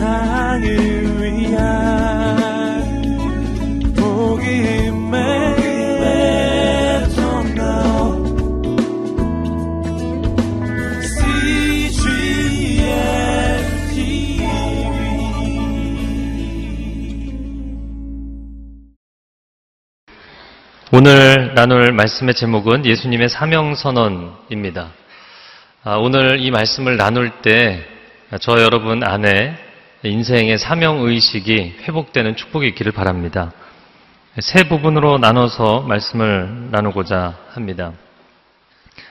세상을 위한 복음의 오늘 나눌 말씀의 제목은 예수님의 사명선언입니다. 아, 오늘 이 말씀을 나눌 때 저 여러분 안에 인생의 사명의식이 회복되는 축복이 있기를 바랍니다. 세 부분으로 나눠서 말씀을 나누고자 합니다.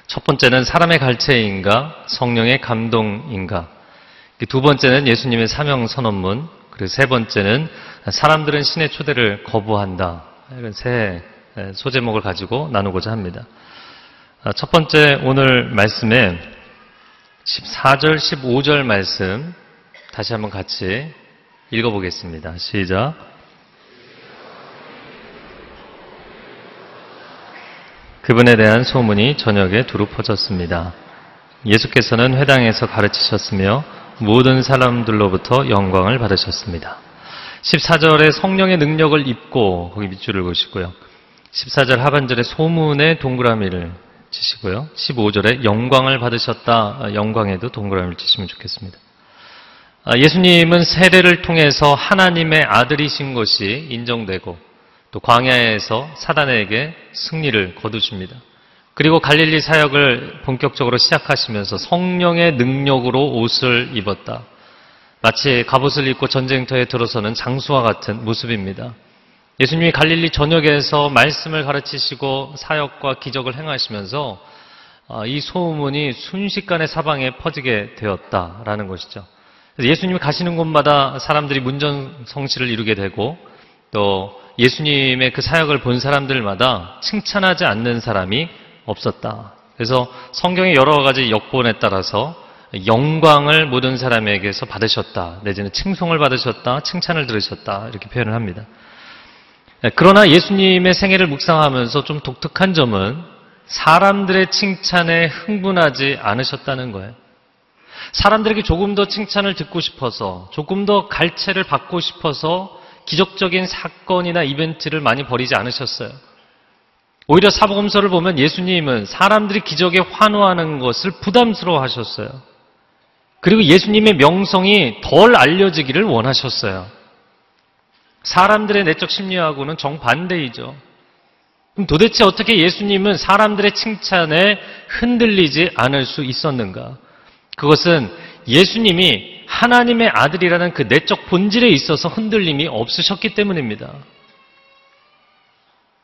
첫 번째는 사람의 갈채인가, 성령의 감동인가. 두 번째는 예수님의 사명 선언문. 그리고 세 번째는 사람들은 신의 초대를 거부한다. 이런 세 소제목을 가지고 나누고자 합니다. 아, 첫 번째 오늘 말씀에 14절, 15절 말씀 다시 한번 같이 읽어보겠습니다. 시작. 그분에 대한 소문이 저녁에 두루 퍼졌습니다. 예수께서는 회당에서 가르치셨으며 모든 사람들로부터 영광을 받으셨습니다. 14절에 성령의 능력을 입고 거기 밑줄을 그시고요. 14절 하반절에 소문의 동그라미를 치시고요. 15절에 영광을 받으셨다. 영광에도 동그라미를 치시면 좋겠습니다. 아, 예수님은 세례를 통해서 하나님의 아들이신 것이 인정되고 또 광야에서 사단에게 승리를 거두십니다. 그리고 갈릴리 사역을 본격적으로 시작하시면서 성령의 능력으로 옷을 입었다. 마치 갑옷을 입고 전쟁터에 들어서는 장수와 같은 모습입니다. 예수님이 갈릴리 전역에서 말씀을 가르치시고 사역과 기적을 행하시면서 아, 이 소문이 순식간에 사방에 퍼지게 되었다라는 것이죠. 예수님이 가시는 곳마다 사람들이 문전성시를 이루게 되고 또 예수님의 그 사역을 본 사람들마다 칭찬하지 않는 사람이 없었다. 그래서 성경의 여러 가지 역본에 따라서 영광을 모든 사람에게서 받으셨다. 내지는 칭송을 받으셨다. 칭찬을 들으셨다. 이렇게 표현을 합니다. 네, 그러나 예수님의 생애를 묵상하면서 좀 독특한 점은 사람들의 칭찬에 흥분하지 않으셨다는 거예요. 사람들에게 조금 더 칭찬을 듣고 싶어서, 조금 더 갈채를 받고 싶어서 기적적인 사건이나 이벤트를 많이 벌이지 않으셨어요. 오히려 사복음서를 보면 예수님은 사람들이 기적에 환호하는 것을 부담스러워 하셨어요. 그리고 예수님의 명성이 덜 알려지기를 원하셨어요. 사람들의 내적 심리하고는 정반대이죠. 그럼 도대체 어떻게 예수님은 사람들의 칭찬에 흔들리지 않을 수 있었는가? 그것은 예수님이 하나님의 아들이라는 그 내적 본질에 있어서 흔들림이 없으셨기 때문입니다.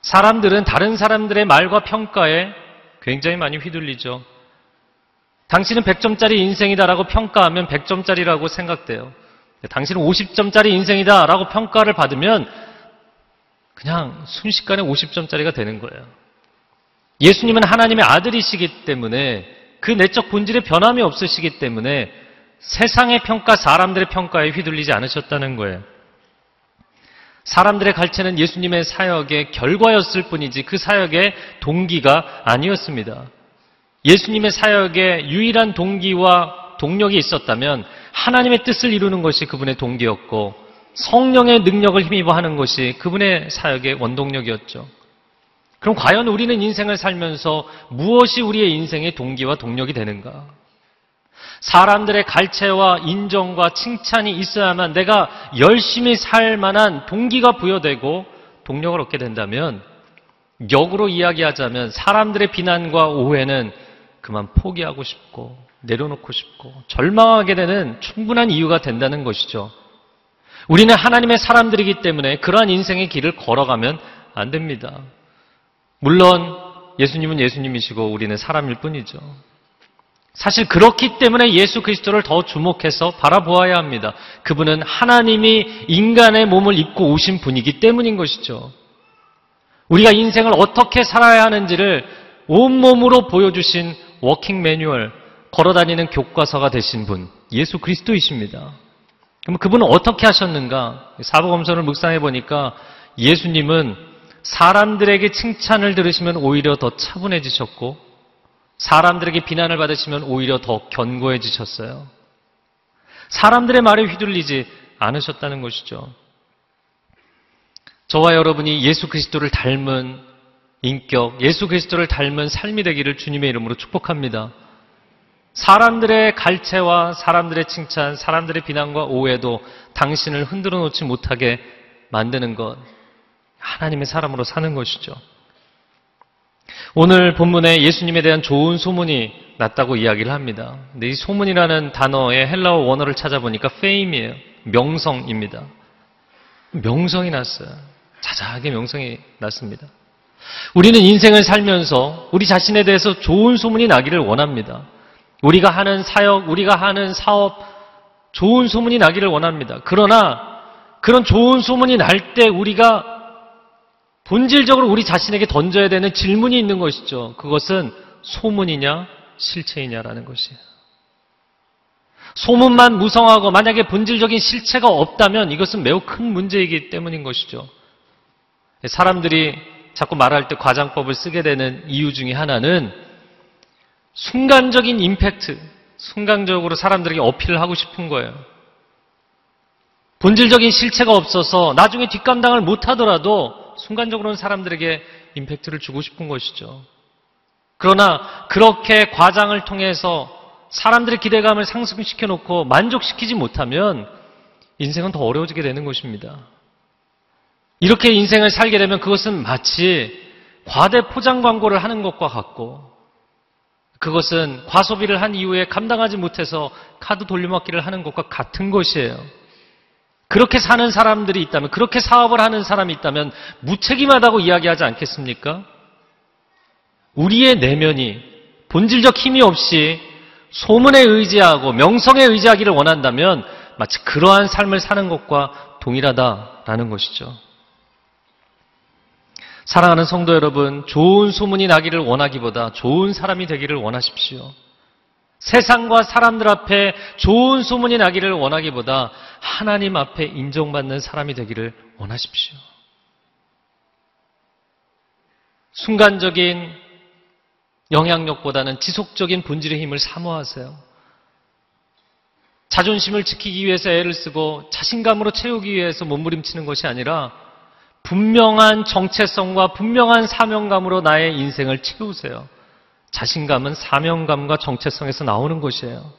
사람들은 다른 사람들의 말과 평가에 굉장히 많이 휘둘리죠. 당신은 100점짜리 인생이다라고 평가하면 100점짜리라고 생각돼요. 당신은 50점짜리 인생이다 라고 평가를 받으면 그냥 순식간에 50점짜리가 되는 거예요. 예수님은 하나님의 아들이시기 때문에 그 내적 본질에 변함이 없으시기 때문에 세상의 평가, 사람들의 평가에 휘둘리지 않으셨다는 거예요. 사람들의 갈채는 예수님의 사역의 결과였을 뿐이지 그 사역의 동기가 아니었습니다. 예수님의 사역의 유일한 동기와 동력이 있었다면 하나님의 뜻을 이루는 것이 그분의 동기였고 성령의 능력을 힘입어 하는 것이 그분의 사역의 원동력이었죠. 그럼 과연 우리는 인생을 살면서 무엇이 우리의 인생의 동기와 동력이 되는가? 사람들의 갈채와 인정과 칭찬이 있어야만 내가 열심히 살 만한 동기가 부여되고 동력을 얻게 된다면 역으로 이야기하자면 사람들의 비난과 오해는 그만 포기하고 싶고 내려놓고 싶고 절망하게 되는 충분한 이유가 된다는 것이죠. 우리는 하나님의 사람들이기 때문에 그러한 인생의 길을 걸어가면 안 됩니다. 물론 예수님은 예수님이시고 우리는 사람일 뿐이죠. 사실 그렇기 때문에 예수 그리스도를 더 주목해서 바라보아야 합니다. 그분은 하나님이 인간의 몸을 입고 오신 분이기 때문인 것이죠. 우리가 인생을 어떻게 살아야 하는지를 온몸으로 보여주신 워킹 매뉴얼, 걸어다니는 교과서가 되신 분, 예수 그리스도이십니다. 그럼 그분은 어떻게 하셨는가? 사복음서를 묵상해 보니까 예수님은 사람들에게 칭찬을 들으시면 오히려 더 차분해지셨고 사람들에게 비난을 받으시면 오히려 더 견고해지셨어요. 사람들의 말에 휘둘리지 않으셨다는 것이죠. 저와 여러분이 예수 그리스도를 닮은 인격, 예수 그리스도를 닮은 삶이 되기를 주님의 이름으로 축복합니다. 사람들의 갈채와 사람들의 칭찬, 사람들의 비난과 오해도 당신을 흔들어 놓지 못하게 만드는 것, 하나님의 사람으로 사는 것이죠. 오늘 본문에 예수님에 대한 좋은 소문이 났다고 이야기를 합니다. 근데 이 소문이라는 단어의 헬라어 원어를 찾아보니까 fame이에요. 명성입니다. 명성이 났어요. 자자하게 명성이 났습니다. 우리는 인생을 살면서 우리 자신에 대해서 좋은 소문이 나기를 원합니다. 우리가 하는 사역, 우리가 하는 사업, 좋은 소문이 나기를 원합니다. 그러나 그런 좋은 소문이 날 때 우리가 본질적으로 우리 자신에게 던져야 되는 질문이 있는 것이죠. 그것은 소문이냐, 실체이냐라는 것이에요. 소문만 무성하고 만약에 본질적인 실체가 없다면 이것은 매우 큰 문제이기 때문인 것이죠. 사람들이 자꾸 말할 때 과장법을 쓰게 되는 이유 중에 하나는 순간적인 임팩트, 순간적으로 사람들에게 어필을 하고 싶은 거예요. 본질적인 실체가 없어서 나중에 뒷감당을 못하더라도 순간적으로는 사람들에게 임팩트를 주고 싶은 것이죠. 그러나 그렇게 과장을 통해서 사람들의 기대감을 상승시켜 놓고 만족시키지 못하면 인생은 더 어려워지게 되는 것입니다. 이렇게 인생을 살게 되면 그것은 마치 과대 포장 광고를 하는 것과 같고 그것은 과소비를 한 이후에 감당하지 못해서 카드 돌려막기를 하는 것과 같은 것이에요. 그렇게 사는 사람들이 있다면, 그렇게 사업을 하는 사람이 있다면 무책임하다고 이야기하지 않겠습니까? 우리의 내면이 본질적 힘이 없이 소문에 의지하고 명성에 의지하기를 원한다면 마치 그러한 삶을 사는 것과 동일하다라는 것이죠. 사랑하는 성도 여러분, 좋은 소문이 나기를 원하기보다 좋은 사람이 되기를 원하십시오. 세상과 사람들 앞에 좋은 소문이 나기를 원하기보다 하나님 앞에 인정받는 사람이 되기를 원하십시오. 순간적인 영향력보다는 지속적인 본질의 힘을 사모하세요. 자존심을 지키기 위해서 애를 쓰고 자신감으로 채우기 위해서 몸부림치는 것이 아니라 분명한 정체성과 분명한 사명감으로 나의 인생을 채우세요. 자신감은 사명감과 정체성에서 나오는 것이에요.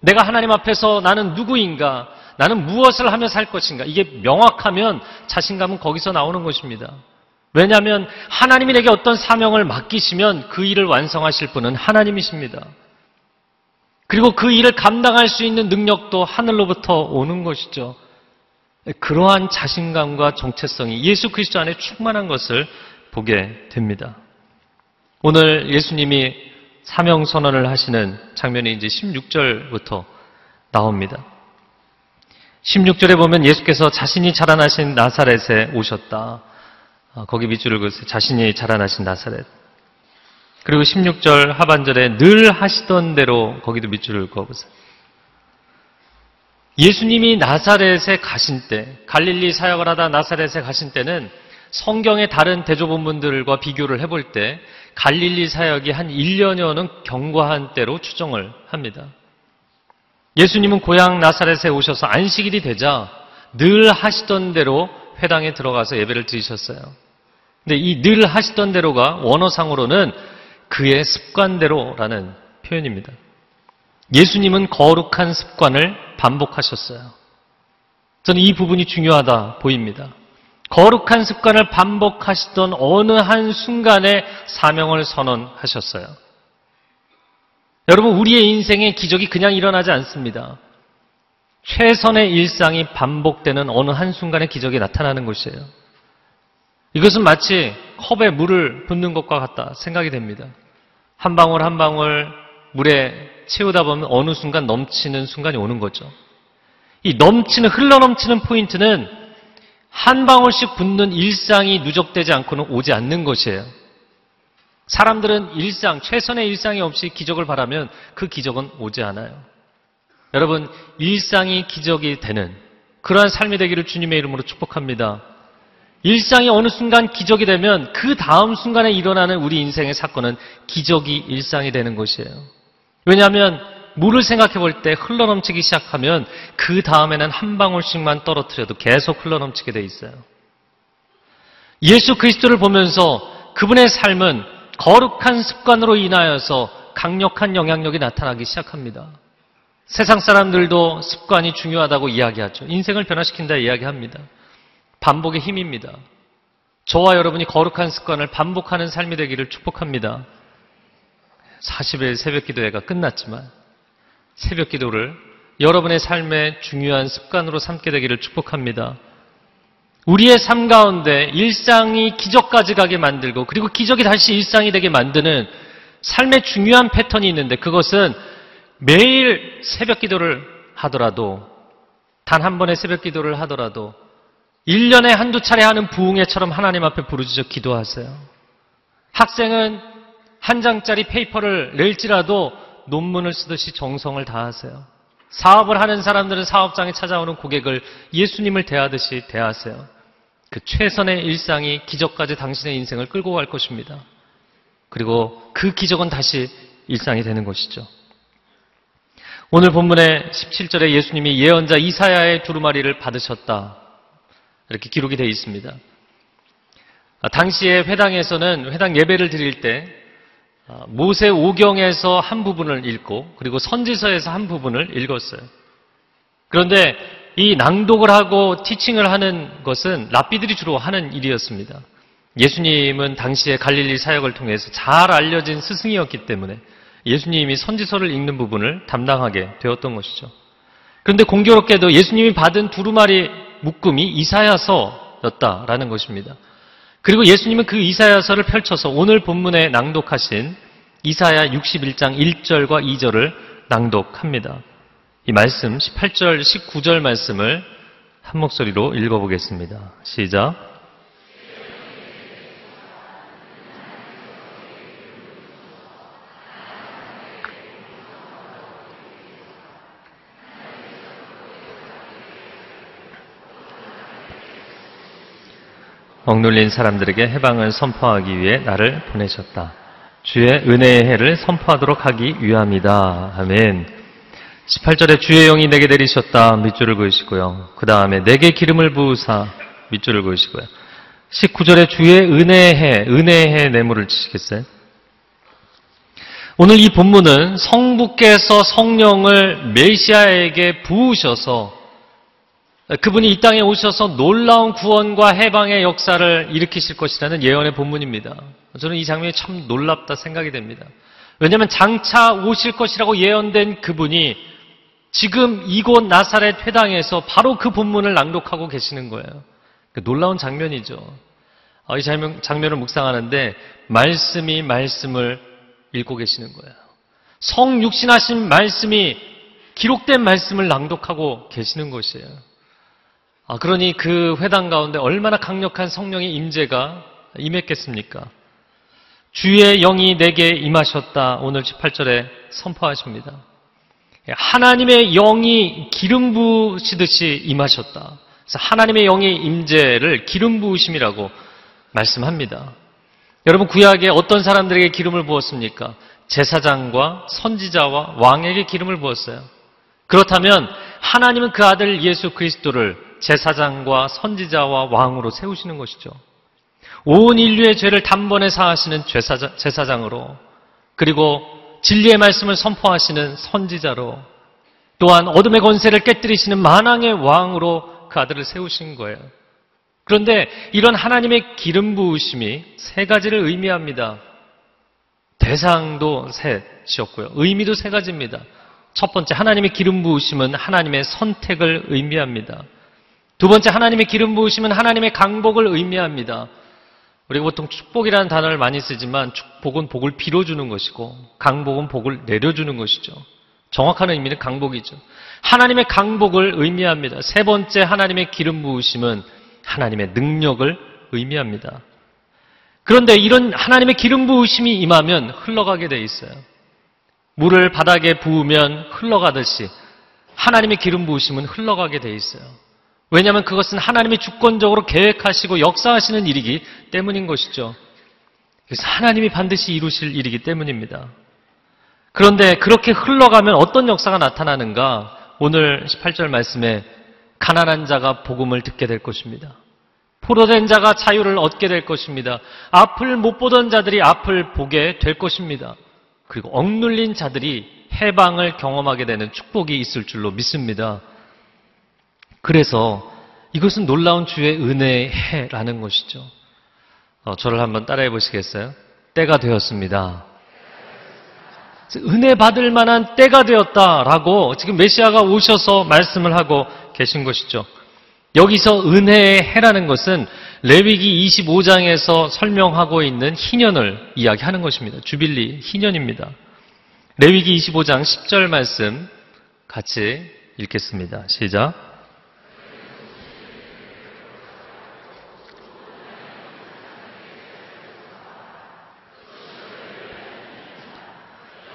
내가 하나님 앞에서 나는 누구인가, 나는 무엇을 하며 살 것인가, 이게 명확하면 자신감은 거기서 나오는 것입니다. 왜냐하면 하나님이 내게 어떤 사명을 맡기시면 그 일을 완성하실 분은 하나님이십니다. 그리고 그 일을 감당할 수 있는 능력도 하늘로부터 오는 것이죠. 그러한 자신감과 정체성이 예수 그리스도 안에 충만한 것을 보게 됩니다. 오늘 예수님이 사명 선언을 하시는 장면이 이제 16절부터 나옵니다. 16절에 보면 예수께서 자신이 자라나신 나사렛에 오셨다. 아, 거기 밑줄을 그으세요. 자신이 자라나신 나사렛. 그리고 16절 하반절에 늘 하시던 대로 거기도 밑줄을 그어보세요. 예수님이 나사렛에 가신 때, 갈릴리 사역을 하다 나사렛에 가신 때는 성경의 다른 대조본문들과 비교를 해볼 때 갈릴리 사역이 한 1년여는 경과한 때로 추정을 합니다. 예수님은 고향 나사렛에 오셔서 안식일이 되자 늘 하시던 대로 회당에 들어가서 예배를 드리셨어요. 근데 이 늘 하시던 대로가 원어상으로는 그의 습관대로라는 표현입니다. 예수님은 거룩한 습관을 반복하셨어요. 저는 이 부분이 중요하다 보입니다. 거룩한 습관을 반복하시던 어느 한 순간에 사명을 선언하셨어요. 여러분, 우리의 인생에 기적이 그냥 일어나지 않습니다. 최선의 일상이 반복되는 어느 한순간에 기적이 나타나는 것이에요. 이것은 마치 컵에 물을 붓는 것과 같다 생각이 됩니다. 한 방울 한 방울 물에 채우다 보면 어느 순간 넘치는 순간이 오는 거죠. 이 넘치는, 흘러넘치는 포인트는 한 방울씩 붓는 일상이 누적되지 않고는 오지 않는 것이에요. 사람들은 일상, 최선의 일상이 없이 기적을 바라면 그 기적은 오지 않아요. 여러분, 일상이 기적이 되는 그러한 삶이 되기를 주님의 이름으로 축복합니다. 일상이 어느 순간 기적이 되면 그 다음 순간에 일어나는 우리 인생의 사건은 기적이 일상이 되는 것이에요. 왜냐하면 물을 생각해 볼 때 흘러넘치기 시작하면 그 다음에는 한 방울씩만 떨어뜨려도 계속 흘러넘치게 돼 있어요. 예수 그리스도를 보면서 그분의 삶은 거룩한 습관으로 인하여서 강력한 영향력이 나타나기 시작합니다. 세상 사람들도 습관이 중요하다고 이야기하죠. 인생을 변화시킨다 이야기합니다. 반복의 힘입니다. 저와 여러분이 거룩한 습관을 반복하는 삶이 되기를 축복합니다. 40일 새벽 기도회가 끝났지만 새벽 기도를 여러분의 삶의 중요한 습관으로 삼게 되기를 축복합니다. 우리의 삶 가운데 일상이 기적까지 가게 만들고 그리고 기적이 다시 일상이 되게 만드는 삶의 중요한 패턴이 있는데 그것은 매일 새벽 기도를 하더라도 단 한 번의 새벽 기도를 하더라도 1년에 한두 차례 하는 부흥회처럼 하나님 앞에 부르짖어 기도하세요. 학생은 한 장짜리 페이퍼를 낼지라도 논문을 쓰듯이 정성을 다하세요. 사업을 하는 사람들은 사업장에 찾아오는 고객을 예수님을 대하듯이 대하세요. 그 최선의 일상이 기적까지 당신의 인생을 끌고 갈 것입니다. 그리고 그 기적은 다시 일상이 되는 것이죠. 오늘 본문의 17절에 예수님이 예언자 이사야의 두루마리를 받으셨다. 이렇게 기록이 되어 있습니다. 아, 당시에 회당에서는 회당 예배를 드릴 때 아, 모세 오경에서 한 부분을 읽고 그리고 선지서에서 한 부분을 읽었어요. 그런데 이 낭독을 하고 티칭을 하는 것은 랍비들이 주로 하는 일이었습니다. 예수님은 당시에 갈릴리 사역을 통해서 잘 알려진 스승이었기 때문에 예수님이 선지서를 읽는 부분을 담당하게 되었던 것이죠. 그런데 공교롭게도 예수님이 받은 두루마리 묶음이 이사야서였다라는 것입니다. 그리고 예수님은 그 이사야서를 펼쳐서 오늘 본문에 낭독하신 이사야 61장 1절과 2절을 낭독합니다. 이 말씀 18절 19절 말씀을 한 목소리로 읽어보겠습니다. 시작. 억눌린 사람들에게 해방을 선포하기 위해 나를 보내셨다. 주의 은혜의 해를 선포하도록 하기 위함이다. 아멘. 18절에 주의 영이 내게 내리셨다. 밑줄을 그으시고요. 그 다음에 내게 기름을 부으사 밑줄을 그으시고요. 19절에 주의 은혜의 해, 은혜의 해 내물을 치시겠어요? 오늘 이 본문은 성부께서 성령을 메시아에게 부으셔서 그분이 이 땅에 오셔서 놀라운 구원과 해방의 역사를 일으키실 것이라는 예언의 본문입니다. 저는 이 장면이 참 놀랍다 생각이 됩니다. 왜냐하면 장차 오실 것이라고 예언된 그분이 지금 이곳 나사렛 회당에서 바로 그 본문을 낭독하고 계시는 거예요. 그 놀라운 장면이죠. 어, 이 장면, 장면을 묵상하는데 말씀이 말씀을 읽고 계시는 거예요. 성육신하신 말씀이 기록된 말씀을 낭독하고 계시는 것이에요. 아, 그러니 그 회당 가운데 얼마나 강력한 성령의 임재가 임했겠습니까? 주의 영이 내게 임하셨다. 오늘 18절에 선포하십니다. 하나님의 영이 기름 부으시듯이 임하셨다. 그래서 하나님의 영의 임재를 기름 부으심이라고 말씀합니다. 여러분 구약에 어떤 사람들에게 기름을 부었습니까? 제사장과 선지자와 왕에게 기름을 부었어요. 그렇다면 하나님은 그 아들 예수 그리스도를 제사장과 선지자와 왕으로 세우시는 것이죠. 온 인류의 죄를 단번에 사하시는 제사장, 으로 그리고 진리의 말씀을 선포하시는 선지자로 또한 어둠의 권세를 깨뜨리시는 만왕의 왕으로 그 아들을 세우신 거예요. 그런데 이런 하나님의 기름 부으심이 세 가지를 의미합니다. 대상도 셋이었고요. 의미도 세 가지입니다. 첫 번째 하나님의 기름 부으심은 하나님의 선택을 의미합니다. 두 번째 하나님의 기름 부으심은 하나님의 강복을 의미합니다. 우리가 보통 축복이라는 단어를 많이 쓰지만 축복은 복을 빌어주는 것이고 강복은 복을 내려주는 것이죠. 정확한 의미는 강복이죠. 하나님의 강복을 의미합니다. 세 번째 하나님의 기름 부으심은 하나님의 능력을 의미합니다. 그런데 이런 하나님의 기름 부으심이 임하면 흘러가게 돼 있어요. 물을 바닥에 부으면 흘러가듯이 하나님의 기름 부으심은 흘러가게 돼 있어요. 왜냐하면 그것은 하나님이 주권적으로 계획하시고 역사하시는 일이기 때문인 것이죠. 그래서 하나님이 반드시 이루실 일이기 때문입니다. 그런데 그렇게 흘러가면 어떤 역사가 나타나는가? 오늘 18절 말씀에 가난한 자가 복음을 듣게 될 것입니다. 포로된 자가 자유를 얻게 될 것입니다. 앞을 못 보던 자들이 앞을 보게 될 것입니다. 그리고 억눌린 자들이 해방을 경험하게 되는 축복이 있을 줄로 믿습니다. 그래서 이것은 놀라운 주의 은혜의 해라는 것이죠. 어, 저를 한번 따라해 보시겠어요? 때가 되었습니다. 은혜 받을 만한 때가 되었다라고 지금 메시아가 오셔서 말씀을 하고 계신 것이죠. 여기서 은혜의 해라는 것은 레위기 25장에서 설명하고 있는 희년을 이야기하는 것입니다. 주빌리 희년입니다. 레위기 25장 10절 말씀 같이 읽겠습니다. 시작.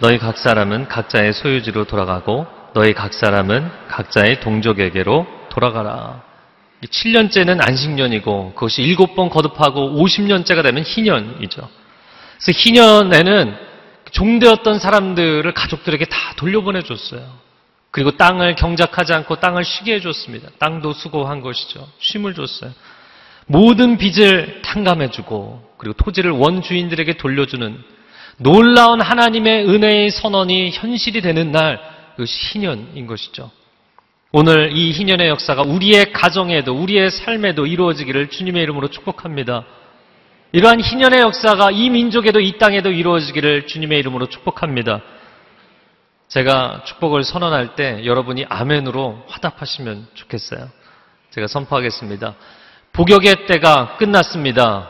너희 각 사람은 각자의 소유지로 돌아가고 너희 각 사람은 각자의 동족에게로 돌아가라. 7년째는 안식년이고 그것이 7번 거듭하고 50년째가 되면 희년이죠. 그래서 희년에는 종되었던 사람들을 가족들에게 다 돌려보내 줬어요. 그리고 땅을 경작하지 않고 땅을 쉬게 해줬습니다. 땅도 수고한 것이죠. 쉼을 줬어요. 모든 빚을 탕감해주고 그리고 토지를 원주인들에게 돌려주는 놀라운 하나님의 은혜의 선언이 현실이 되는 날, 그것이 희년인 것이죠. 오늘 이 희년의 역사가 우리의 가정에도, 우리의 삶에도 이루어지기를 주님의 이름으로 축복합니다. 이러한 희년의 역사가 이 민족에도 이 땅에도 이루어지기를 주님의 이름으로 축복합니다. 제가 축복을 선언할 때 여러분이 아멘으로 화답하시면 좋겠어요. 제가 선포하겠습니다. 복역의 때가 끝났습니다.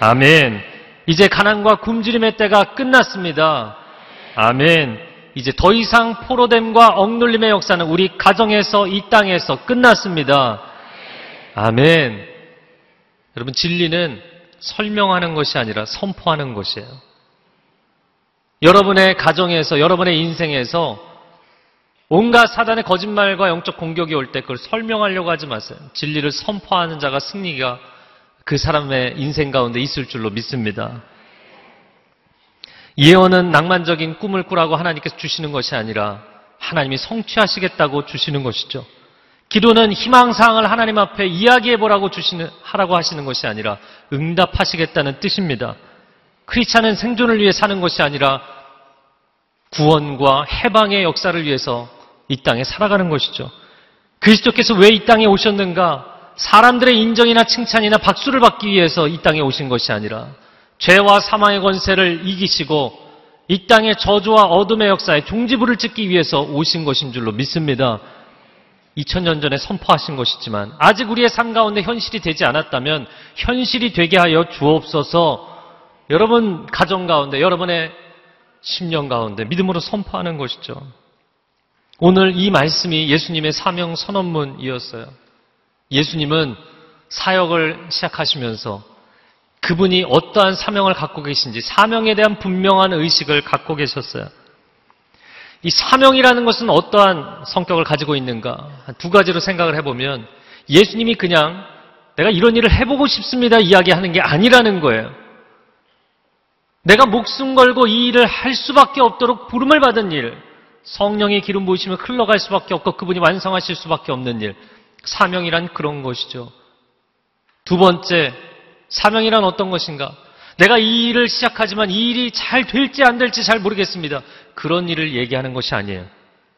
아멘. 이제 가난과 굶주림의 때가 끝났습니다. 아멘. 이제 더 이상 포로됨과 억눌림의 역사는 우리 가정에서 이 땅에서 끝났습니다. 아멘. 여러분 진리는 설명하는 것이 아니라 선포하는 것이에요. 여러분의 가정에서 여러분의 인생에서 온갖 사단의 거짓말과 영적 공격이 올 때 그걸 설명하려고 하지 마세요. 진리를 선포하는 자가 승리가 그 사람의 인생 가운데 있을 줄로 믿습니다. 예언은 낭만적인 꿈을 꾸라고 하나님께서 주시는 것이 아니라 하나님이 성취하시겠다고 주시는 것이죠. 기도는 희망사항을 하나님 앞에 이야기해보라고 주시는, 하라고 하시는 것이 아니라 응답하시겠다는 뜻입니다. 크리스찬은 생존을 위해 사는 것이 아니라 구원과 해방의 역사를 위해서 이 땅에 살아가는 것이죠. 그리스도께서 왜 이 땅에 오셨는가? 사람들의 인정이나 칭찬이나 박수를 받기 위해서 이 땅에 오신 것이 아니라 죄와 사망의 권세를 이기시고 이 땅의 저주와 어둠의 역사에 종지부를 찍기 위해서 오신 것인 줄로 믿습니다. 2000년 전에 선포하신 것이지만 아직 우리의 삶 가운데 현실이 되지 않았다면 현실이 되게 하여 주옵소서 여러분 가정 가운데 여러분의 심령 가운데 믿음으로 선포하는 것이죠. 오늘 이 말씀이 예수님의 사명 선언문이었어요. 예수님은 사역을 시작하시면서 그분이 어떠한 사명을 갖고 계신지 사명에 대한 분명한 의식을 갖고 계셨어요. 이 사명이라는 것은 어떠한 성격을 가지고 있는가? 두 가지로 생각을 해보면 예수님이 그냥 내가 이런 일을 해보고 싶습니다 이야기하는 게 아니라는 거예요. 내가 목숨 걸고 이 일을 할 수밖에 없도록 부름을 받은 일, 성령의 기름 부으시면 흘러갈 수밖에 없고 그분이 완성하실 수밖에 없는 일, 사명이란 그런 것이죠. 두 번째, 사명이란 어떤 것인가? 내가 이 일을 시작하지만 이 일이 잘 될지 안 될지 잘 모르겠습니다. 그런 일을 얘기하는 것이 아니에요.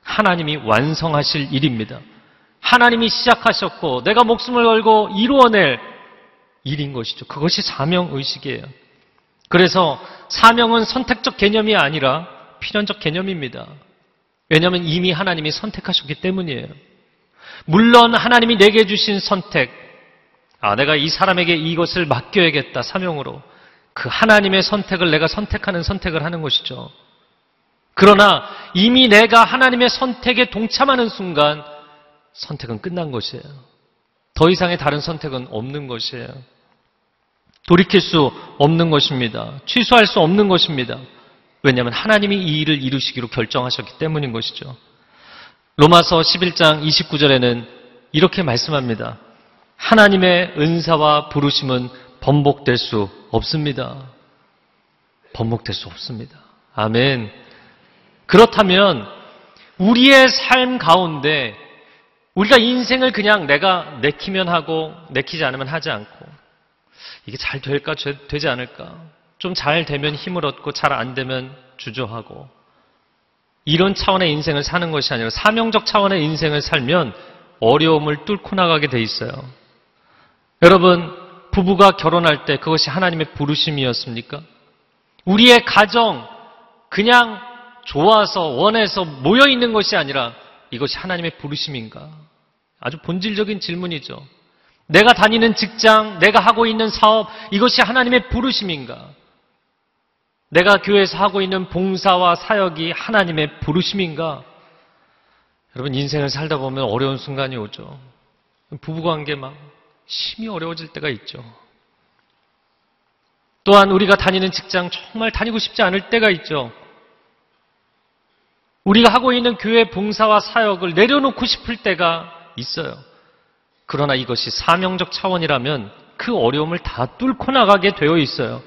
하나님이 완성하실 일입니다. 하나님이 시작하셨고 내가 목숨을 걸고 이루어낼 일인 것이죠. 그것이 사명의식이에요. 그래서 사명은 선택적 개념이 아니라 필연적 개념입니다. 왜냐하면 이미 하나님이 선택하셨기 때문이에요. 물론 하나님이 내게 주신 선택, 아, 내가 이 사람에게 이것을 맡겨야겠다, 사명으로. 그 하나님의 선택을 내가 선택하는 선택을 하는 것이죠. 그러나 이미 내가 하나님의 선택에 동참하는 순간 선택은 끝난 것이에요. 더 이상의 다른 선택은 없는 것이에요. 돌이킬 수 없는 것입니다. 취소할 수 없는 것입니다. 왜냐하면 하나님이 이 일을 이루시기로 결정하셨기 때문인 것이죠. 로마서 11장 29절에는 이렇게 말씀합니다. 하나님의 은사와 부르심은 번복될 수 없습니다. 번복될 수 없습니다. 아멘. 그렇다면 우리의 삶 가운데 우리가 인생을 그냥 내가 내키면 하고 내키지 않으면 하지 않고 이게 잘 될까 되지 않을까 좀 잘 되면 힘을 얻고 잘 안 되면 주저하고 이런 차원의 인생을 사는 것이 아니라 사명적 차원의 인생을 살면 어려움을 뚫고 나가게 돼 있어요. 여러분 부부가 결혼할 때 그것이 하나님의 부르심이었습니까? 우리의 가정 그냥 좋아서 원해서 모여 있는 것이 아니라 이것이 하나님의 부르심인가? 아주 본질적인 질문이죠. 내가 다니는 직장, 내가 하고 있는 사업, 이것이 하나님의 부르심인가? 내가 교회에서 하고 있는 봉사와 사역이 하나님의 부르심인가? 여러분, 인생을 살다 보면 어려운 순간이 오죠. 부부관계 막 심히 어려워질 때가 있죠. 또한 우리가 다니는 직장 정말 다니고 싶지 않을 때가 있죠. 우리가 하고 있는 교회 봉사와 사역을 내려놓고 싶을 때가 있어요. 그러나 이것이 사명적 차원이라면 그 어려움을 다 뚫고 나가게 되어 있어요.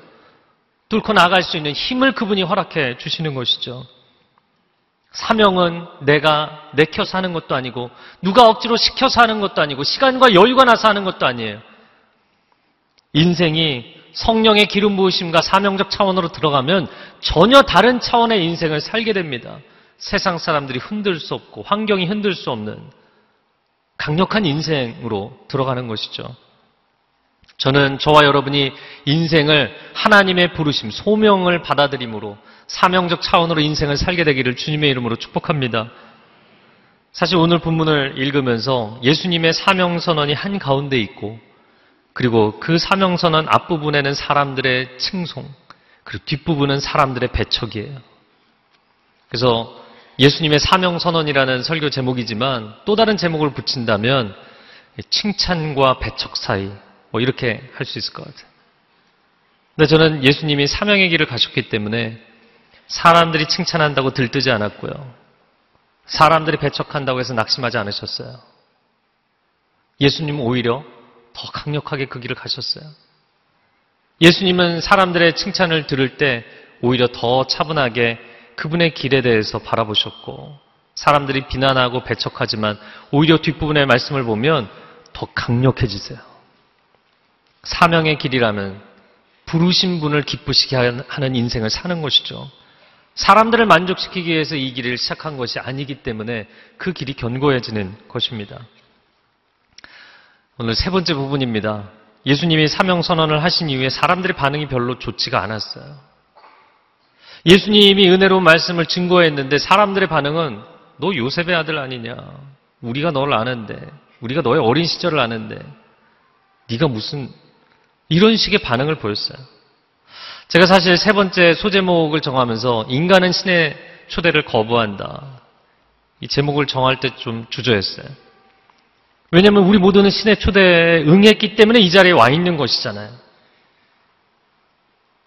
뚫고 나갈 수 있는 힘을 그분이 허락해 주시는 것이죠. 사명은 내가 내켜서 하는 것도 아니고 누가 억지로 시켜서 하는 것도 아니고 시간과 여유가 나서 하는 것도 아니에요. 인생이 성령의 기름 부으심과 사명적 차원으로 들어가면 전혀 다른 차원의 인생을 살게 됩니다. 세상 사람들이 흔들 수 없고 환경이 흔들 수 없는 강력한 인생으로 들어가는 것이죠. 저는 저와 여러분이 인생을 하나님의 부르심, 소명을 받아들임으로 사명적 차원으로 인생을 살게 되기를 주님의 이름으로 축복합니다. 사실 오늘 본문을 읽으면서 예수님의 사명선언이 한 가운데 있고 그리고 그 사명선언 앞부분에는 사람들의 칭송 그리고 뒷부분은 사람들의 배척이에요. 그래서 예수님의 사명선언이라는 설교 제목이지만 또 다른 제목을 붙인다면 칭찬과 배척 사이 뭐 이렇게 할 수 있을 것 같아요. 근데 저는 예수님이 사명의 길을 가셨기 때문에 사람들이 칭찬한다고 들뜨지 않았고요. 사람들이 배척한다고 해서 낙심하지 않으셨어요. 예수님은 오히려 더 강력하게 그 길을 가셨어요. 예수님은 사람들의 칭찬을 들을 때 오히려 더 차분하게 그분의 길에 대해서 바라보셨고 사람들이 비난하고 배척하지만 오히려 뒷부분의 말씀을 보면 더 강력해지세요. 사명의 길이라면 부르신 분을 기쁘시게 하는 인생을 사는 것이죠. 사람들을 만족시키기 위해서 이 길을 시작한 것이 아니기 때문에 그 길이 견고해지는 것입니다. 오늘 세 번째 부분입니다. 예수님이 사명 선언을 하신 이후에 사람들의 반응이 별로 좋지가 않았어요. 예수님이 은혜로운 말씀을 증거했는데 사람들의 반응은 너 요셉의 아들 아니냐? 우리가 너를 아는데, 우리가 너의 어린 시절을 아는데, 네가 무슨 이런 식의 반응을 보였어요. 제가 사실 세 번째 소제목을 정하면서 인간은 신의 초대를 거부한다. 이 제목을 정할 때 좀 주저했어요. 왜냐하면 우리 모두는 신의 초대에 응했기 때문에 이 자리에 와 있는 것이잖아요.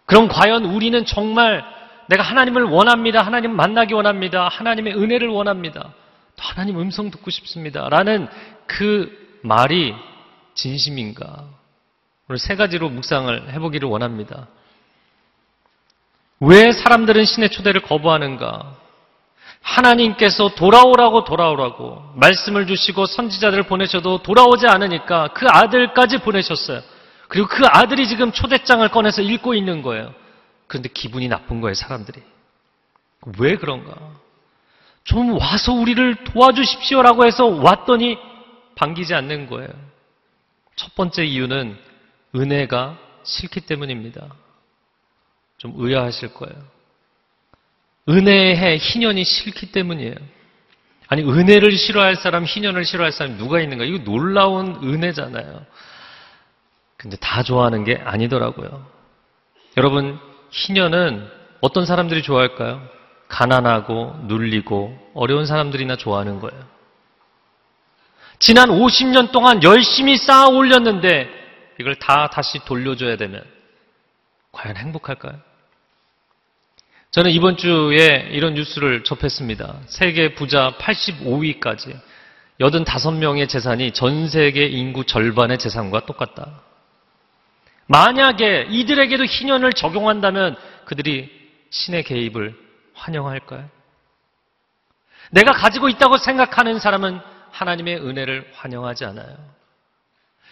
그럼 과연 우리는 정말 내가 하나님을 원합니다. 하나님 만나기 원합니다. 하나님의 은혜를 원합니다. 하나님 음성 듣고 싶습니다. 라는 그 말이 진심인가? 오늘 세 가지로 묵상을 해보기를 원합니다. 왜 사람들은 신의 초대를 거부하는가? 하나님께서 돌아오라고 돌아오라고 말씀을 주시고 선지자들을 보내셔도 돌아오지 않으니까 그 아들까지 보내셨어요. 그리고 그 아들이 지금 초대장을 꺼내서 읽고 있는 거예요. 그런데 기분이 나쁜 거예요, 사람들이. 왜 그런가? 좀 와서 우리를 도와주십시오라고 해서 왔더니 반기지 않는 거예요. 첫 번째 이유는 은혜가 싫기 때문입니다. 좀 의아하실 거예요. 은혜의 희년이 싫기 때문이에요. 아니, 은혜를 싫어할 사람, 희년을 싫어할 사람이 누가 있는가? 이거 놀라운 은혜잖아요. 근데 다 좋아하는 게 아니더라고요. 여러분, 희년은 어떤 사람들이 좋아할까요? 가난하고 눌리고 어려운 사람들이나 좋아하는 거예요. 지난 50년 동안 열심히 쌓아 올렸는데 이걸 다 다시 돌려줘야 되면 과연 행복할까요? 저는 이번 주에 이런 뉴스를 접했습니다. 세계 부자 85위까지 85명의 재산이 전 세계 인구 절반의 재산과 똑같다. 만약에 이들에게도 희년을 적용한다면 그들이 신의 개입을 환영할까요? 내가 가지고 있다고 생각하는 사람은 하나님의 은혜를 환영하지 않아요.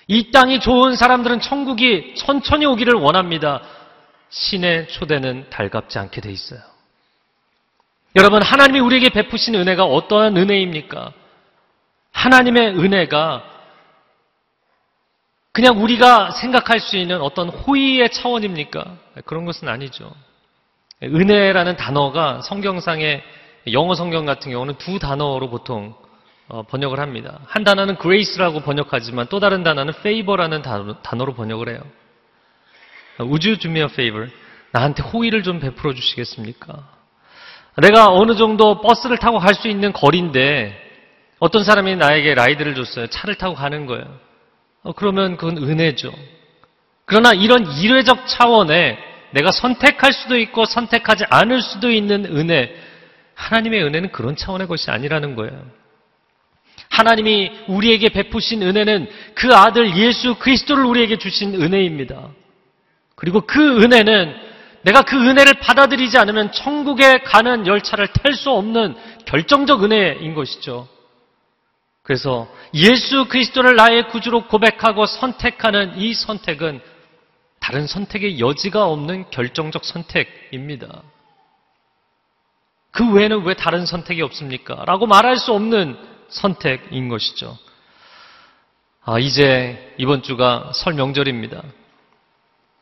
이 땅이 좋은 사람들은 천국이 천천히 오기를 원합니다. 신의 초대는 달갑지 않게 돼 있어요. 여러분, 하나님이 우리에게 베푸신 은혜가 어떠한 은혜입니까? 하나님의 은혜가 그냥 우리가 생각할 수 있는 어떤 호의의 차원입니까? 그런 것은 아니죠. 은혜라는 단어가 성경상의 영어 성경 같은 경우는 두 단어로 보통 어, 번역을 합니다. 한 단어는 grace라고 번역하지만 또 다른 단어는 favor라는 단어, 로 번역을 해요. Would you do me a favor? 나한테 호의를 좀 베풀어 주시겠습니까? 내가 어느 정도 버스를 타고 갈 수 있는 거리인데 어떤 사람이 나에게 라이드를 줬어요. 차를 타고 가는 거예요. 어, 그러면 그건 은혜죠. 그러나 이런 일회적 차원에 내가 선택할 수도 있고 선택하지 않을 수도 있는 은혜, 하나님의 은혜는 그런 차원의 것이 아니라는 거예요. 하나님이 우리에게 베푸신 은혜는 그 아들 예수 그리스도를 우리에게 주신 은혜입니다. 그리고 그 은혜는 내가 그 은혜를 받아들이지 않으면 천국에 가는 열차를 탈 수 없는 결정적 은혜인 것이죠. 그래서 예수 그리스도를 나의 구주로 고백하고 선택하는 이 선택은 다른 선택의 여지가 없는 결정적 선택입니다. 그 외에는 왜 다른 선택이 없습니까? 라고 말할 수 없는 선택인 것이죠. 아, 이제 이번 주가 설 명절입니다.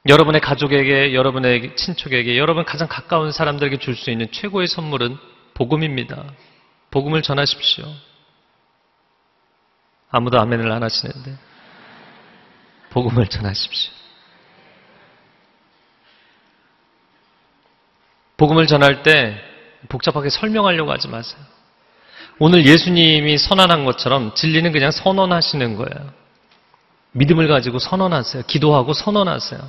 여러분의 가족에게, 여러분의 친척에게, 여러분 가장 가까운 사람들에게 줄 수 있는 최고의 선물은 복음입니다. 복음을 전하십시오. 아무도 아멘을 안 하시는데. 복음을 전하십시오. 복음을 전할 때 복잡하게 설명하려고 하지 마세요. 오늘 예수님이 선언한 것처럼 진리는 그냥 선언하시는 거예요. 믿음을 가지고 선언하세요. 기도하고 선언하세요.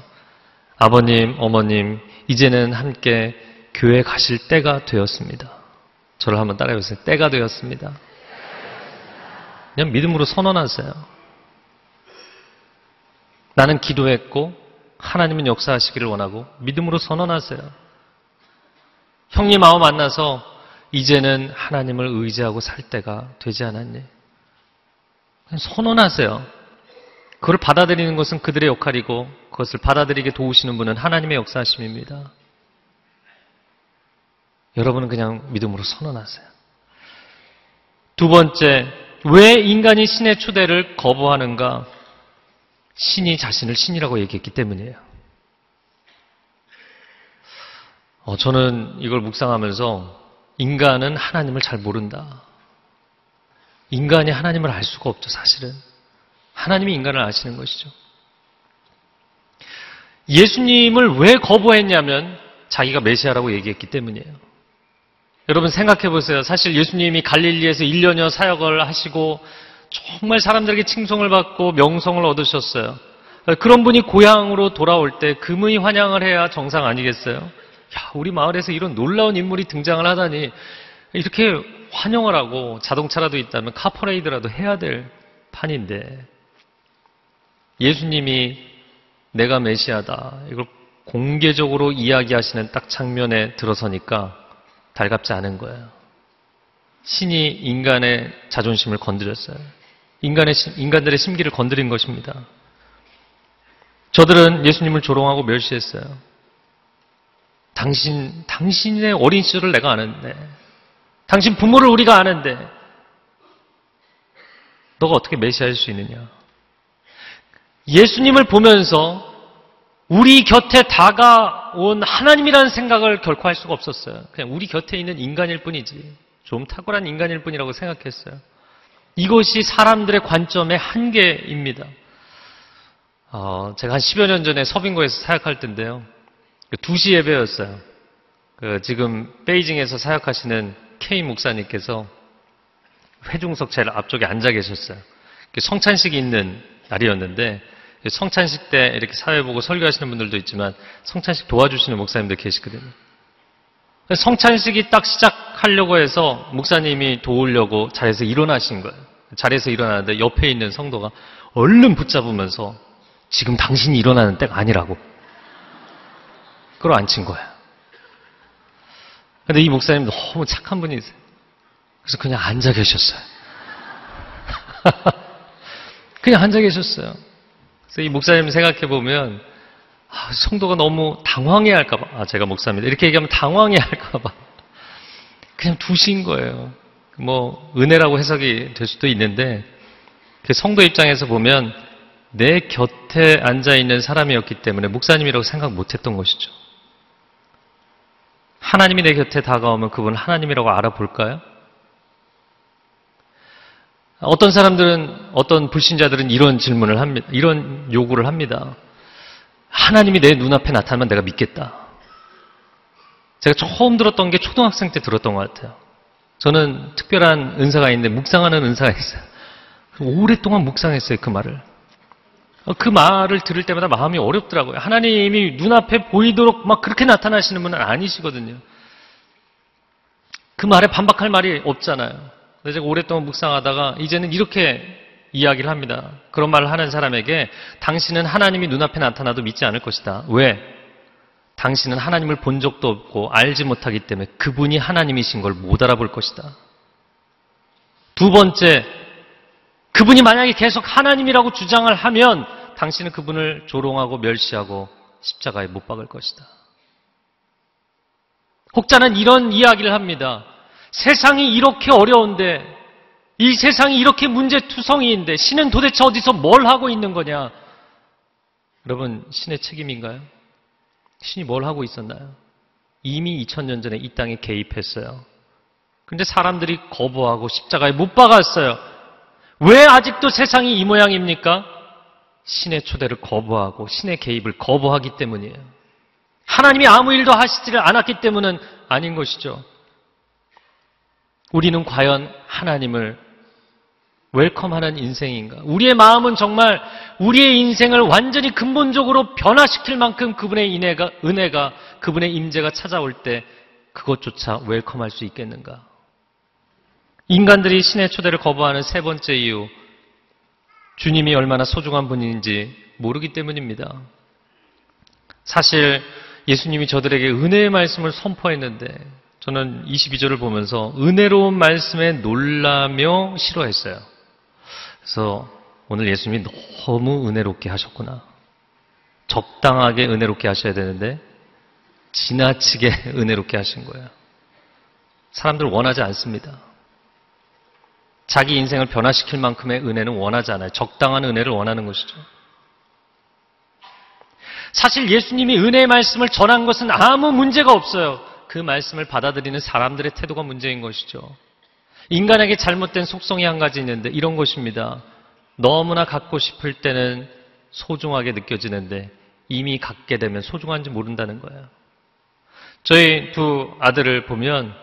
아버님, 어머님, 이제는 함께 교회 가실 때가 되었습니다. 저를 한번 따라해 보세요. 때가 되었습니다. 그냥 믿음으로 선언하세요. 나는 기도했고 하나님은 역사하시기를 원하고 믿음으로 선언하세요. 형님 마음 만나서 이제는 하나님을 의지하고 살 때가 되지 않았니? 선언하세요. 그걸 받아들이는 것은 그들의 역할이고 그것을 받아들이게 도우시는 분은 하나님의 역사하심입니다. 여러분은 그냥 믿음으로 선언하세요. 두 번째, 왜 인간이 신의 초대를 거부하는가? 신이 자신을 신이라고 얘기했기 때문이에요. 어, 저는 이걸 묵상하면서 인간은 하나님을 잘 모른다. 인간이 하나님을 알 수가 없죠, 사실은. 하나님이 인간을 아시는 것이죠. 예수님을 왜 거부했냐면 자기가 메시아라고 얘기했기 때문이에요. 여러분 생각해 보세요. 사실 예수님이 갈릴리에서 1년여 사역을 하시고 정말 사람들에게 칭송을 받고 명성을 얻으셨어요. 그런 분이 고향으로 돌아올 때 금의 환영을 해야 정상 아니겠어요? 야, 우리 마을에서 이런 놀라운 인물이 등장을 하다니 이렇게 환영을 하고 자동차라도 있다면 카퍼레이드라도 해야 될 판인데 예수님이 내가 메시아다 이걸 공개적으로 이야기하시는 딱 장면에 들어서니까 달갑지 않은 거예요. 신이 인간의 자존심을 건드렸어요. 인간의, 인간들의 심기를 건드린 것입니다. 저들은 예수님을 조롱하고 멸시했어요. 당신, 당신의 어린 시절을 내가 아는데, 당신 부모를 우리가 아는데, 너가 어떻게 메시아일 수 있느냐? 예수님을 보면서 우리 곁에 다가온 하나님이라는 생각을 결코 할 수가 없었어요. 그냥 우리 곁에 있는 인간일 뿐이지. 좀 탁월한 인간일 뿐이라고 생각했어요. 이것이 사람들의 관점의 한계입니다. 어, 제가 한 10여 년 전에 서빙고에서 사역할 때인데요. 2시 그 예배였어요. 그 지금 베이징에서 사역하시는 K 목사님께서 회중석 제일 앞쪽에 앉아 계셨어요. 성찬식이 있는 날이었는데 성찬식 때 이렇게 사회 보고 설교하시는 분들도 있지만 성찬식 도와주시는 목사님들 계시거든요. 성찬식이 딱 시작하려고 해서 목사님이 도우려고 자리에서 일어나신 거예요. 자리에서 일어나는데 옆에 있는 성도가 얼른 붙잡으면서 지금 당신이 일어나는 때가 아니라고. 앉힌 거예요. 근데 이 목사님 너무 착한 분이세요. 그래서 그냥 앉아 계셨어요. 그냥 앉아 계셨어요. 그래서 이 목사님 생각해 보면 아, 성도가 너무 당황해 할까봐 아 제가 목사입니다. 이렇게 얘기하면 당황해 할까봐 그냥 두신 거예요. 뭐 은혜라고 해석이 될 수도 있는데 그 성도 입장에서 보면 내 곁에 앉아 있는 사람이었기 때문에 목사님이라고 생각 못했던 것이죠. 하나님이 내 곁에 다가오면 그분 하나님이라고 알아볼까요? 어떤 사람들은, 어떤 불신자들은 이런 질문을 합니다. 이런 요구를 합니다. 하나님이 내 눈앞에 나타나면 내가 믿겠다. 제가 처음 들었던 게 초등학생 때 들었던 것 같아요. 저는 특별한 은사가 있는데 묵상하는 은사가 있어요. 오랫동안 묵상했어요, 그 말을. 그 말을 들을 때마다 마음이 어렵더라고요. 하나님이 눈앞에 보이도록 막 그렇게 나타나시는 분은 아니시거든요. 그 말에 반박할 말이 없잖아요. 근데 제가 오랫동안 묵상하다가 이제는 이렇게 이야기를 합니다. 그런 말을 하는 사람에게 당신은 하나님이 눈앞에 나타나도 믿지 않을 것이다. 왜? 당신은 하나님을 본 적도 없고 알지 못하기 때문에 그분이 하나님이신 걸 못 알아볼 것이다. 두 번째, 그분이 만약에 계속 하나님이라고 주장을 하면 당신은 그분을 조롱하고 멸시하고 십자가에 못 박을 것이다. 혹자는 이런 이야기를 합니다. 세상이 이렇게 어려운데, 이 세상이 이렇게 문제투성이인데, 신은 도대체 어디서 뭘 하고 있는 거냐? 여러분, 신의 책임인가요? 신이 뭘 하고 있었나요? 이미 2000년 전에 이 땅에 개입했어요. 근데 사람들이 거부하고 십자가에 못 박았어요. 왜 아직도 세상이 이 모양입니까? 신의 초대를 거부하고 신의 개입을 거부하기 때문이에요. 하나님이 아무 일도 하시지를 않았기 때문은 아닌 것이죠. 우리는 과연 하나님을 웰컴하는 인생인가? 우리의 마음은 정말 우리의 인생을 완전히 근본적으로 변화시킬 만큼 그분의 은혜가, 은혜가 그분의 임재가 찾아올 때 그것조차 웰컴할 수 있겠는가? 인간들이 신의 초대를 거부하는 세 번째 이유, 주님이 얼마나 소중한 분인지 모르기 때문입니다. 사실 예수님이 저들에게 은혜의 말씀을 선포했는데 저는 22절을 보면서 은혜로운 말씀에 놀라며 싫어했어요. 그래서 오늘 예수님이 너무 은혜롭게 하셨구나. 적당하게 은혜롭게 하셔야 되는데 지나치게 은혜롭게 하신 거예요. 사람들 원하지 않습니다. 자기 인생을 변화시킬 만큼의 은혜는 원하지 않아요. 적당한 은혜를 원하는 것이죠. 사실 예수님이 은혜의 말씀을 전한 것은 아무 문제가 없어요. 그 말씀을 받아들이는 사람들의 태도가 문제인 것이죠. 인간에게 잘못된 속성이 한 가지 있는데 이런 것입니다. 너무나 갖고 싶을 때는 소중하게 느껴지는데 이미 갖게 되면 소중한지 모른다는 거예요. 저희 두 아들을 보면 막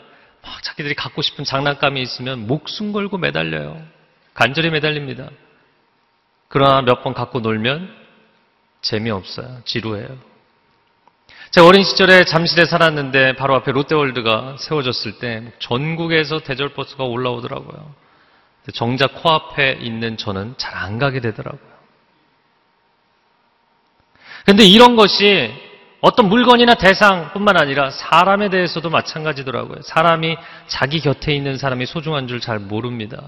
자기들이 갖고 싶은 장난감이 있으면 목숨 걸고 매달려요. 간절히 매달립니다. 그러나 몇 번 갖고 놀면 재미없어요. 지루해요. 제가 어린 시절에 잠실에 살았는데 바로 앞에 롯데월드가 세워졌을 때 전국에서 대절버스가 올라오더라고요. 정작 코앞에 있는 저는 잘 안 가게 되더라고요. 근데 이런 것이 어떤 물건이나 대상뿐만 아니라 사람에 대해서도 마찬가지더라고요. 사람이 자기 곁에 있는 사람이 소중한 줄 잘 모릅니다.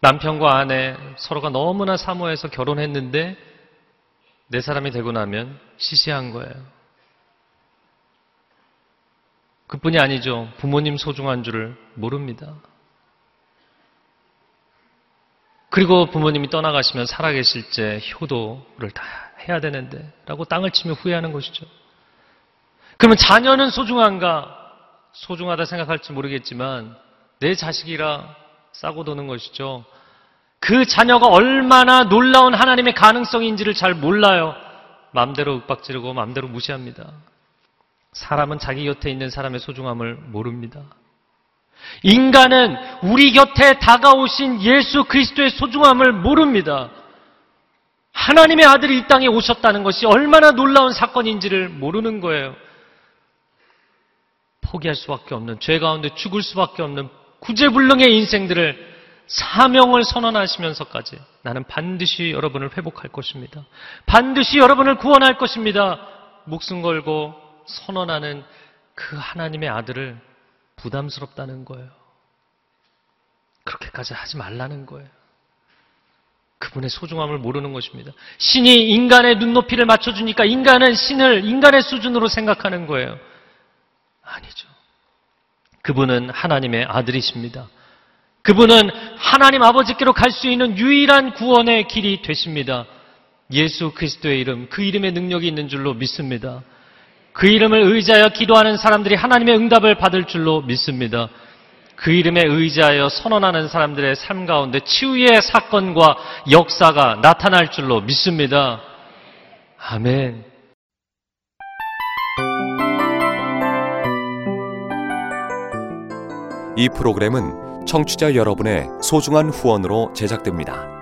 남편과 아내 서로가 너무나 사모해서 결혼했는데 내 사람이 되고 나면 시시한 거예요. 그뿐이 아니죠. 부모님 소중한 줄을 모릅니다. 그리고 부모님이 떠나가시면 살아계실 때 효도를 다 해야 되는데 라고 땅을 치며 후회하는 것이죠. 그러면 자녀는 소중한가? 소중하다 생각할지 모르겠지만 내 자식이라 싸고 도는 것이죠. 그 자녀가 얼마나 놀라운 하나님의 가능성인지를 잘 몰라요. 마음대로 윽박지르고 마음대로 무시합니다. 사람은 자기 곁에 있는 사람의 소중함을 모릅니다. 인간은 우리 곁에 다가오신 예수 그리스도의 소중함을 모릅니다. 하나님의 아들이 이 땅에 오셨다는 것이 얼마나 놀라운 사건인지를 모르는 거예요. 포기할 수밖에 없는, 죄 가운데 죽을 수밖에 없는 구제불능의 인생들을 사명을 선언하시면서까지 나는 반드시 여러분을 회복할 것입니다. 반드시 여러분을 구원할 것입니다. 목숨 걸고 선언하는 그 하나님의 아들을 부담스럽다는 거예요. 그렇게까지 하지 말라는 거예요. 그분의 소중함을 모르는 것입니다. 신이 인간의 눈높이를 맞춰주니까 인간은 신을 인간의 수준으로 생각하는 거예요. 아니죠. 그분은 하나님의 아들이십니다. 그분은 하나님 아버지께로 갈 수 있는 유일한 구원의 길이 되십니다. 예수 그리스도의 이름, 그 이름의 능력이 있는 줄로 믿습니다. 그 이름을 의지하여 기도하는 사람들이 하나님의 응답을 받을 줄로 믿습니다. 그 이름에 의지하여 선언하는 사람들의 삶 가운데 치유의 사건과 역사가 나타날 줄로 믿습니다. 아멘. 이 프로그램은 청취자 여러분의 소중한 후원으로 제작됩니다.